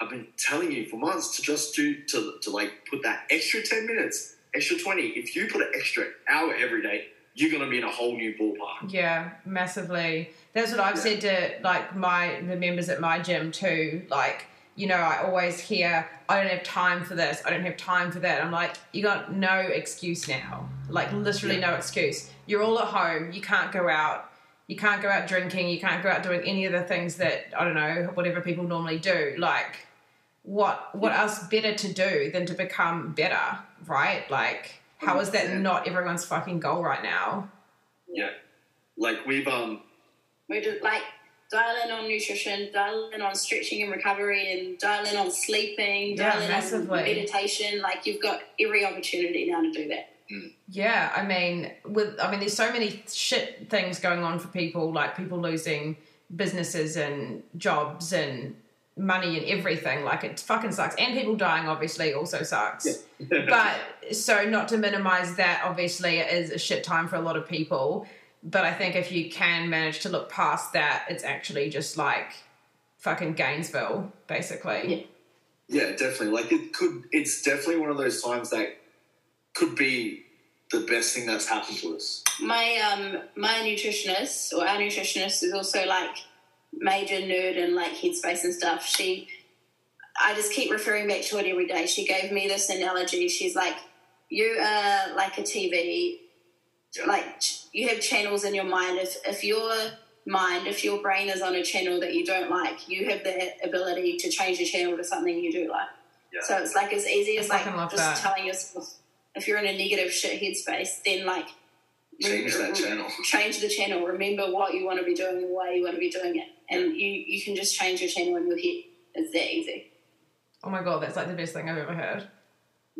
I've been telling you for months to just do, to, to like put that extra 10 minutes, extra 20. If you put an extra hour every day, you're going to be in a whole new ballpark. Yeah, massively. That's what I've Yeah. said to like my the members at my gym too. Like, you know, I always hear, I don't have time for this, I don't have time for that. I'm like, you got no excuse now. Like literally no excuse. You're all at home, you can't go out, you can't go out drinking, you can't go out doing any of the things that I don't know, whatever people normally do. Like what what else better to do than to become better, right? Like how is that not everyone's fucking goal right now? Yeah. Like we've, um, We just like dial in on nutrition, dial in on stretching and recovery, and dial in on sleeping, Yeah, dial in massively. on meditation. Like you've got every opportunity now to do that. Mm. Yeah, I mean, with I mean, there's so many shit things going on for people, like people losing businesses and jobs and money and everything. Like it fucking sucks, and people dying obviously also sucks. but so not to minimize that, obviously it is a shit time for a lot of people. But I think if you can manage to look past that, it's actually just like fucking Gainesville, basically. Yeah, definitely. Like it could. It's definitely one of those times that could be the best thing that's happened to us. My um my nutritionist or our nutritionist is also like major nerd and like headspace and stuff. She I just keep referring back to it every day. She gave me this analogy. She's like, You are like a TV like you have channels in your mind. If if your mind, if your brain is on a channel that you don't like, you have the ability to change the channel to something you do like. Yeah. So it's like as easy I as like just that. telling yourself if you're in a negative shit headspace, then like Change that channel. [LAUGHS] change the channel. Remember what you want to be doing and why you want to be doing it, and you you can just change your channel in your head. It's that easy. Oh my god, that's like the best thing I've ever heard.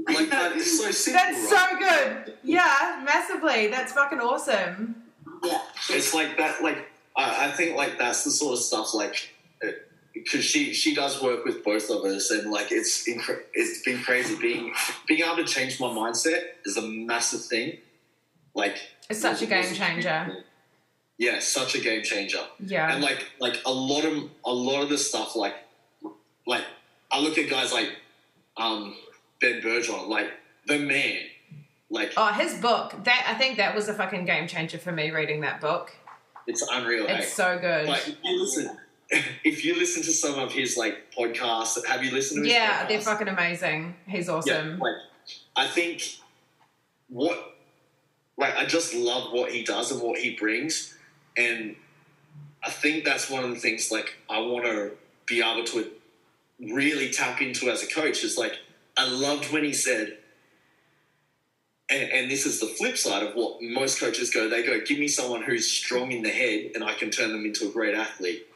Like that is so [LAUGHS] simple. That's right? so good. Yeah, massively. That's fucking awesome. Yeah. it's like that like I, I think like that's the sort of stuff like because she she does work with both of us and like it's incre- it's been crazy being being able to change my mindset is a massive thing like It's such a game changer. yeah such a game changer Yeah. and like like a lot of a lot of the stuff like like I look at guys like um Ben Bergeron like the man like oh, his book. That I think that was a fucking game changer for me reading that book. it's unreal eh? It's so good. Like if you listen, [LAUGHS] if you listen to some of his like podcasts, have you listened to his Yeah, podcasts? they're fucking amazing. He's Yeah, awesome. like I think what like I just love what he does and what he brings, and I think that's one of the things like I want to be able to really tap into as a coach is like I loved when he said. And, and this is the flip side of what most coaches go. They go, "Give me someone who's strong in the head, and I can turn them into a great athlete."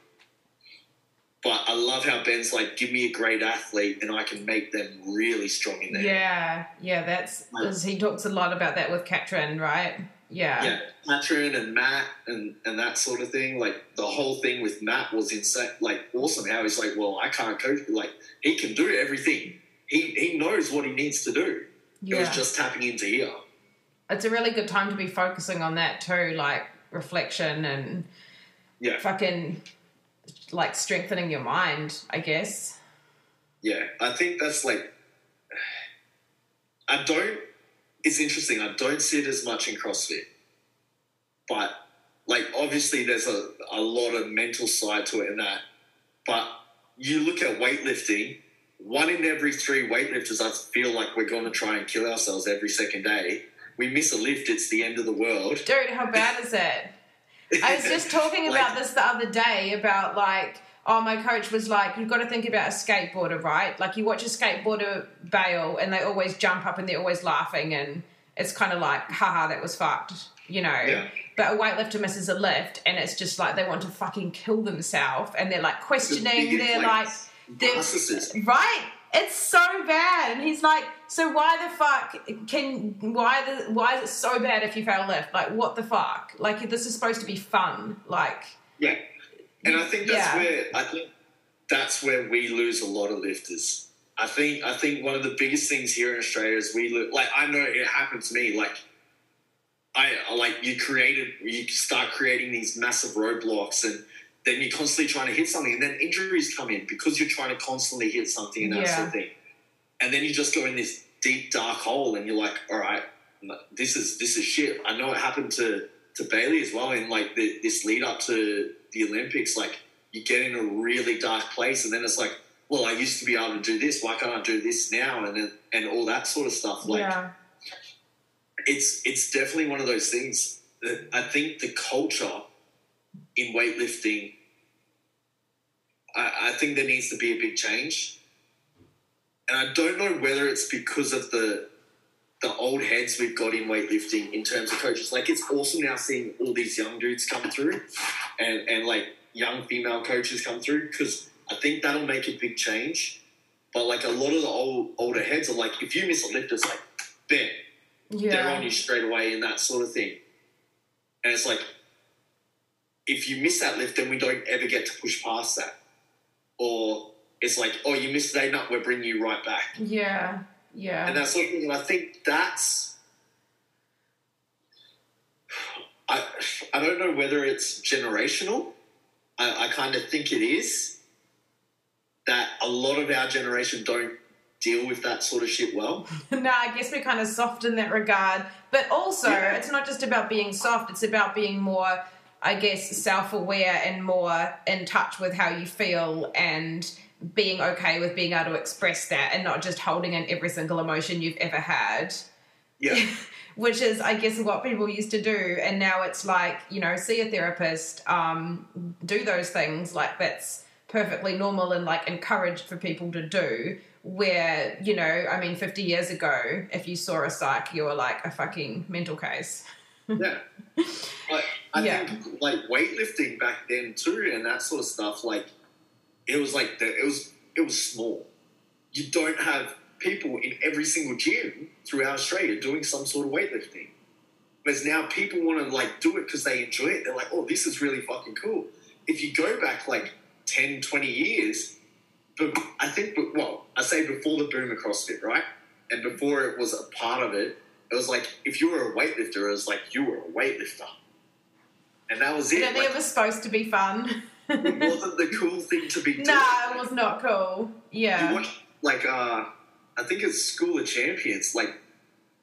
But I love how Ben's like, "Give me a great athlete, and I can make them really strong in the head." Yeah, yeah, that's is- he talks a lot about that with Katrin, right? Yeah. yeah, Katrin and Mat and, and that sort of thing. Like the whole thing with Mat was insane, like awesome. How he's like, well, I can't coach. Like he can do everything. He he knows what he needs to do. It was just tapping into here. It's a really good time to be focusing on that too, like reflection and Yeah, fucking like strengthening your mind, I guess. yeah. I think that's like. I don't. It's interesting. I don't see it as much in CrossFit, but like obviously there's a, a lot of mental side to it and that. But you look at weightlifting, one in every three weightlifters, I feel like we're going to try and kill ourselves every second day. We miss a lift, it's the end of the world. Dude, how bad is it? I was just [LAUGHS] talking Like- about this the other day about like, oh, my coach was like, you've got to think about a skateboarder, right? Like, you watch a skateboarder bail and they always jump up and they're always laughing and it's kind of like, haha, that was fucked, you know. Yeah. But a weightlifter misses a lift, and it's just like they want to fucking kill themselves, and they're like questioning. They're like, narcissist. right? It's so bad, and he's like, so why the fuck can why the why is it so bad if you fail a lift? Like, what the fuck? Like, this is supposed to be fun. Like, Yeah, and I think that's Yeah. where I think that's where we lose a lot of lifters. I think I think one of the biggest things here in Australia is we lo- like I know it happened to me. Like I like you created you start creating these massive roadblocks and. Then you're constantly trying to hit something, and then injuries come in because you're trying to constantly hit something and that sort of thing. And then you just go in this deep dark hole, and you're like, "All right, this is this is shit." I know it happened to to Bailey as well in like the, this lead up to the Olympics. Like you get in a really dark place, and then it's like, well, I used to be able to do this. Why can't I do this now? And then, and all that sort of stuff. Like yeah, it's it's definitely one of those things that I think the culture in weightlifting. I, I think there needs to be a big change, and I don't know whether it's because of the the old heads we've got in weightlifting in terms of coaches. Like it's awesome now seeing all these young dudes come through, and and like young female coaches come through because I think that'll make a big change. But like a lot of the old older heads are like, if you miss a lift, it's like, bam, they're on you straight away and that sort of thing. And it's like, if you miss that lift, then we don't ever get to push past that. Or it's like, oh, you missed today, nut, we're bringing you right back. yeah, yeah. And that sort of thing. And I think that's. I, I don't know whether it's generational. I, I kind of think it is. That a lot of our generation don't deal with that sort of shit well. [LAUGHS] no, I guess we're kind of soft in that regard. But also, Yeah. it's not just about being soft, it's about being more, I guess, self aware and more in touch with how you feel and being okay with being able to express that and not just holding in every single emotion you've ever had. Yeah. [LAUGHS] Which is, I guess, what people used to do. And now it's like, you know, see a therapist, um, do those things. Like, that's perfectly normal and like encouraged for people to do where you know i mean 50 years ago if you saw a psych you were like a fucking mental case Yeah. Like I Yeah. think like weightlifting back then too and that sort of stuff, like it was like the, it was it was small. You don't have people in every single gym throughout Australia doing some sort of weightlifting. Whereas now people want to like do it because they enjoy it. They're like, oh, this is really fucking cool. If you go back like 10, 20 years, but I think, well, I say before the boom of CrossFit, right? And before it was a part of it, it was like if you were a weightlifter, it was like you were a weightlifter, and that was it. think Like, it was supposed to be fun it wasn't the cool thing to be [LAUGHS] doing. nah it was not cool You yeah watch like uh, I think it's School of Champions. Like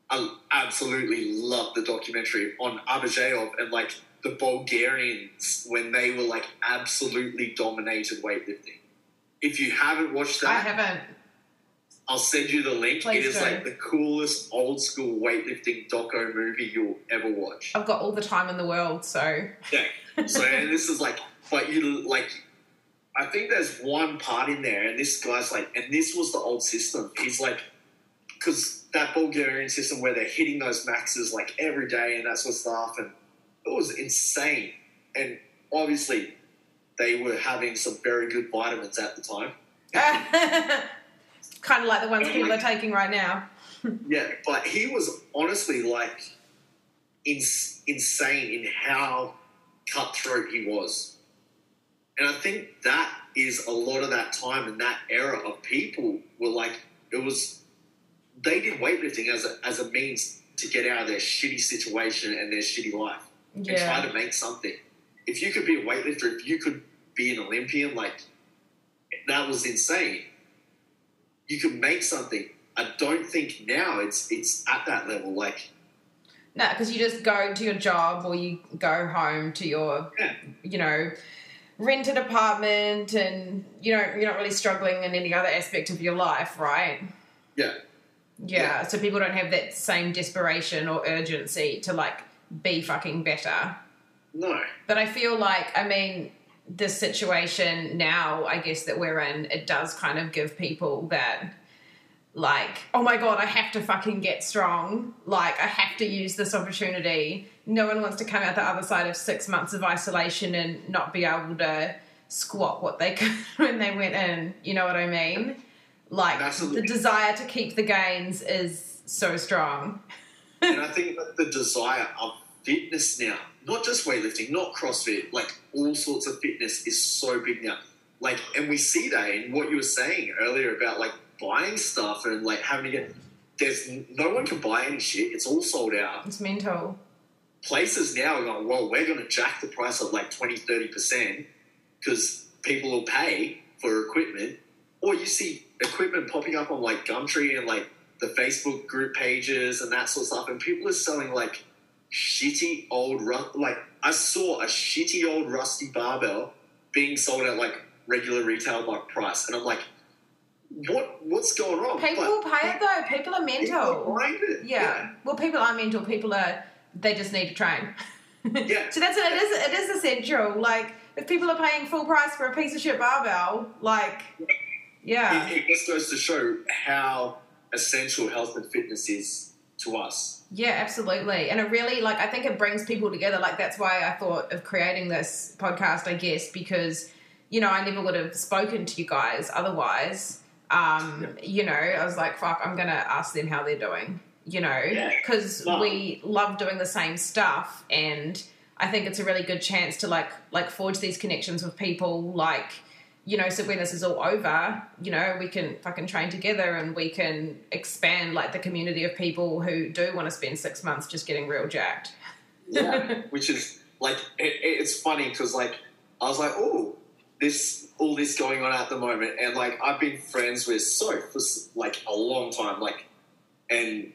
I absolutely love the documentary on Abadjiev and like the Bulgarians when they were like absolutely dominated weightlifting. If you haven't watched that, i haven't I'll send you the link. Please it is do. like the coolest old school weightlifting doco movie you'll ever watch. i've got all the time in the world so Yeah. So [LAUGHS] this is like, but you like, I think there's one part in there, and this guy's like, and this was the old system. He's like, because that Bulgarian system where they're hitting those maxes like every day and that sort of stuff, and it was insane. And obviously, they were having some very good vitamins at the time. [LAUGHS] kind of like the ones [LAUGHS] people are taking right now [LAUGHS] Yeah, but he was honestly like ins- insane in how cutthroat he was. And I think that is a lot of that time and that era of people were like, it was, they did weightlifting as a, as a means to get out of their shitty situation and their shitty life and try to make something. If you could be a weightlifter, if you could be an Olympian, like, that was insane. You could make something. I don't think now it's it's at that level. Like, no because you just go to your job or you go home to your Yeah. you know rented apartment and you know you're not really struggling in any other aspect of your life right yeah, Yeah, so people don't have that same desperation or urgency to like be fucking better. no, But I feel like, I mean, this situation now, I guess that we're in, it does kind of give people that like, oh my god, I have to fucking get strong. Like, I have to use this opportunity. No one wants to come out the other side of six months of isolation and not be able to squat what they [LAUGHS] could when they went in. You know what I mean? Like, Absolutely. the desire to keep the gains is so strong. and I think that the desire of fitness now, not just weightlifting, not CrossFit, like all sorts of fitness is so big now. Like, and we see that in what you were saying earlier about like buying stuff and like having to get. There's no one can buy any shit. It's all sold out. It's mental. Places now are going, well, we're going to jack the price up like 20, 30% because people will pay for equipment. Or you see equipment popping up on like Gumtree and like the Facebook group pages and that sort of stuff, and people are selling like shitty old like I saw a shitty old rusty barbell being sold at like regular retail like price, and I'm like, what what's going on? People will pay it though. People are mental. buying it. Yeah. Well, people are mental. People are. They just need to train. Yeah. [LAUGHS] so that's it. Is it is essential. Like if people are paying full price for a piece of shit barbell, like yeah, It, it just goes to show how essential health and fitness is to us. Yeah, absolutely. And it really like I think it brings people together. Like that's why I thought of creating this podcast. I guess because you know I never would have spoken to you guys otherwise. Um, you know, I was like, fuck, I'm gonna ask them how they're doing. You know, Yeah. because we love doing the same stuff, and I think it's a really good chance to like like forge these connections with people. Like, you know, so when this is all over, you know, we can fucking train together, and we can expand like the community of people who do want to spend six months just getting real jacked. Yeah, [LAUGHS] which is like it, it's funny because like I was like, oh, this all this going on at the moment, and like I've been friends with so for like a long time, like and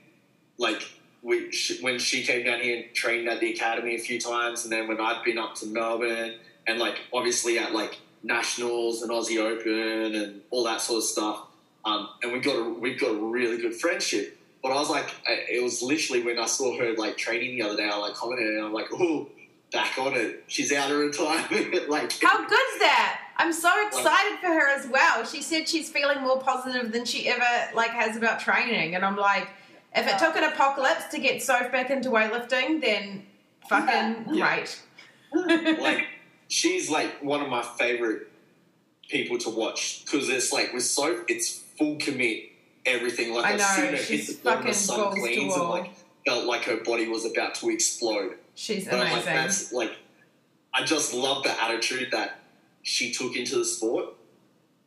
like we sh- when she came down here and trained at the academy a few times, and then when I'd been up to Melbourne, and like obviously at like nationals and Aussie Open and all that sort of stuff, um, and we got a, we got a really good friendship. But I was like, it was literally when I saw her like training the other day, I like commented and I'm like, oh, back on it. She's out of retirement. [LAUGHS] like, How good's that? I'm so excited for her as well. She said she's feeling more positive than she ever like has about training, and I'm like, if it took an apocalypse to get Soph back into weightlifting, then fucking Yeah. great. [LAUGHS] like she's like one of my favorite people to watch because it's like with soap, it's full commit everything. Like I I've know, seen her she's hit the bottom fucking of some balls to cleans and like felt like her body was about to explode. She's But I'm like, amazing. that's like, I just love the attitude that she took into the sport.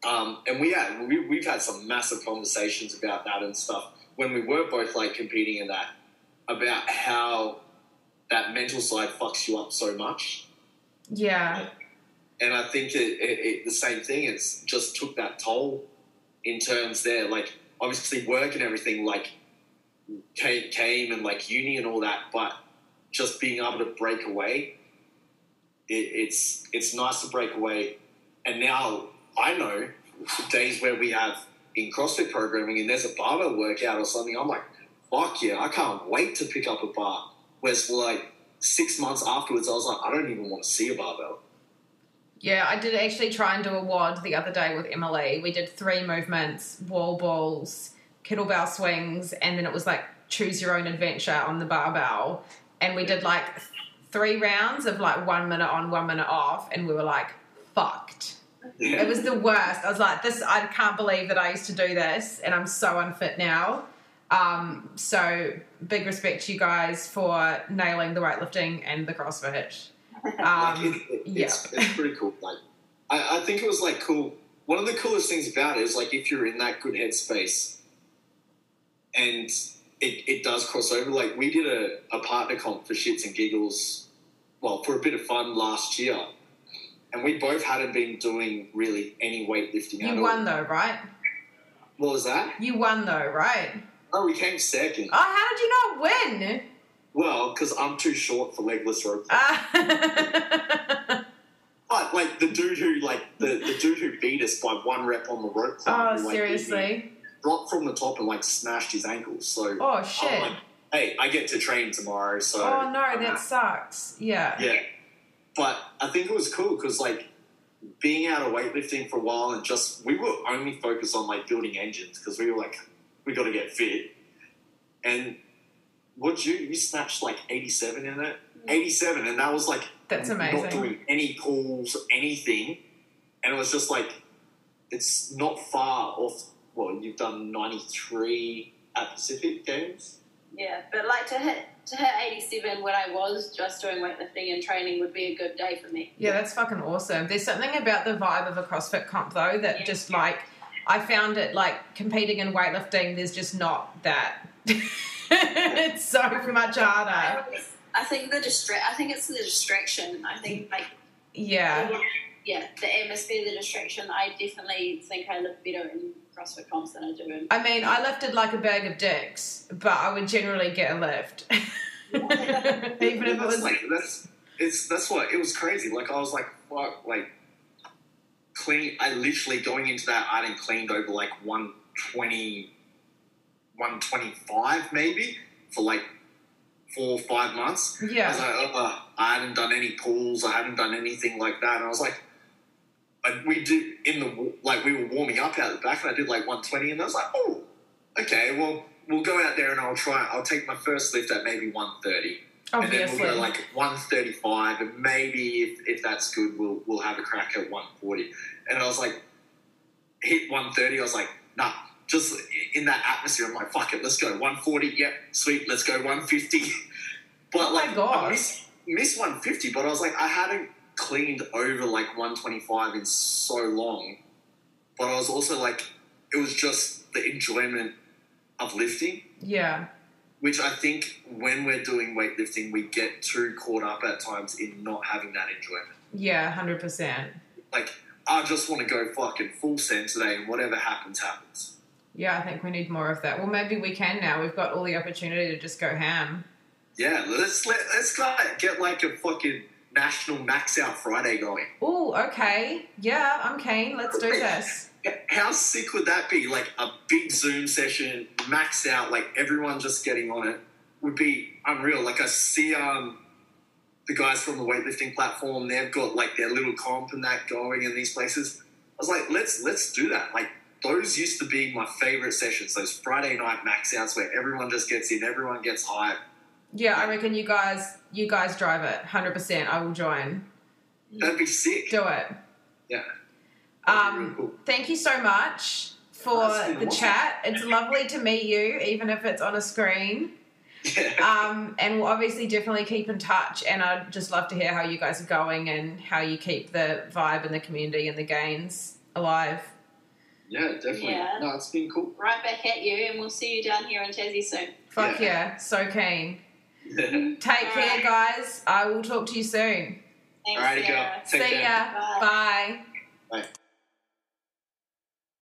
Um, and we had we, we've had some massive conversations about that and stuff when we were both like competing in that about how that mental side fucks you up so much. Yeah, And I think it, it, it, the same thing. It's just took that toll in terms there. Like obviously work and everything like came, came and like uni and all that, but just being able to break away, it, it's it's nice to break away. And now I know days where we have in CrossFit programming and there's a barbell workout or something. I'm like, fuck yeah, I can't wait to pick up a bar. Whereas like six months afterwards, I was like, I don't even want to see a barbell. yeah. I did actually try and do a WOD the other day with Emily. We did three movements: wall balls, kettlebell swings, and then it was like choose your own adventure on the barbell. And we did like three rounds of like one minute on, one minute off, and we were like fucked. Yeah. It was the worst. I was like, this. I can't believe that I used to do this, and I'm so unfit now. Um, so big respect to you guys for nailing the weightlifting and the CrossFit. Um, [LAUGHS] it- it- yeah. it's, it's pretty cool. Like, I, I think it was like cool. One of the coolest things about it is like if you're in that good headspace, and it, it does cross over. Like we did a, a partner comp for shits and giggles, well, for a bit of fun last year, and we both hadn't been doing really any weightlifting at You won though, right? What was that? You won though, right? Oh, we came second. Oh, how did you not win? Well, because I'm too short for legless rope. [LAUGHS] Ah. But like the dude who like the, the dude who beat us by one rep on the rope. climb, oh, like, seriously? dropped from the top and like smashed his ankle. So Oh I'm shit! like, hey, I get to train tomorrow. So Oh no, I'm that sucks. Yeah. yeah. But I think it was cool because like being out of weightlifting for a while and just we were only focused on like building engines because we were like we got to get fit. And what you you snatched like eighty seven in it, eighty seven, and that was like That's not amazing. doing any pulls, anything, and it was just like it's not far off. Well, you've done ninety three at Pacific Games. Yeah, but like to hit to hit 87 when I was just doing weightlifting and training would be a good day for me. Yeah, that's fucking awesome. There's something about the vibe of a CrossFit comp though that Yeah. just like I found it like competing in weightlifting. There's just not that. [LAUGHS] it's so much harder. I think the distra- I think it's the distraction. I think like Yeah, yeah, the atmosphere, the distraction. I definitely think I live better in CrossFit comps than I do in. I mean, I lifted like a bag of dicks, but I would generally get a lift, [LAUGHS] [LAUGHS] even if it was. like that's it's that's what it was crazy. Like I was like fuck like clean. I literally going into that I hadn't cleaned over like 120, 125 maybe for like four or five months. I was Yeah, like, oh, oh, I hadn't done any pools. I hadn't done anything like that. And I was like, and we did in the like we were warming up out the back, and I did like 120, and I was like, oh, okay, well we'll go out there and I'll try. I'll take my first lift at maybe 130, and then we'll go like 135, and maybe if, if that's good, we'll we'll have a crack at 140. And I was like, hit 130. I was like, nah. Just in that atmosphere, I'm like, fuck it, let's go 140. Yep, sweet, let's go 150. [LAUGHS] But Oh my like, gosh. I miss, miss 150, but I was like, I hadn't cleaned over like 125 in so long. But I was also like, it was just the enjoyment of lifting, yeah, which I think when we're doing weightlifting, we get too caught up at times in not having that enjoyment. yeah, hundred percent. Like, I just want to go fucking full send today, and whatever happens, happens. Yeah, I think we need more of that. Well, maybe we can now. We've got all the opportunity to just go ham. Yeah, let's let, let's get like a fucking national max out Friday going. Oh, okay. Yeah, I'm keen. Let's do this. How sick would that be? Like a big Zoom session, max out, like everyone just getting on it would be unreal. Like I see um the guys from the weightlifting platform, they've got like their little comp and that going in these places. I was like, let's let's do that. Like those used to be my favorite sessions, those Friday night max outs where everyone just gets in, everyone gets hype. Yeah, I reckon you guys, you guys drive it. Hundred percent. I will join. That'd be sick. Do it. Yeah. That'd be Um, thank you so much for the awesome. chat. It's lovely to meet you, even if it's on a screen. Um, and we'll obviously definitely keep in touch. And I'd just love to hear how you guys are going and how you keep the vibe and the community and the gains alive. Yeah, definitely. Yeah. No, it's been cool. Right back at you, and we'll see you down here in Tassie soon. Fuck Yeah. yeah, so keen. Alrighty, [LAUGHS] Take care, guys. I will talk to you soon. Thanks, girl. Sarah. Take See care. ya. Bye. Bye. Bye.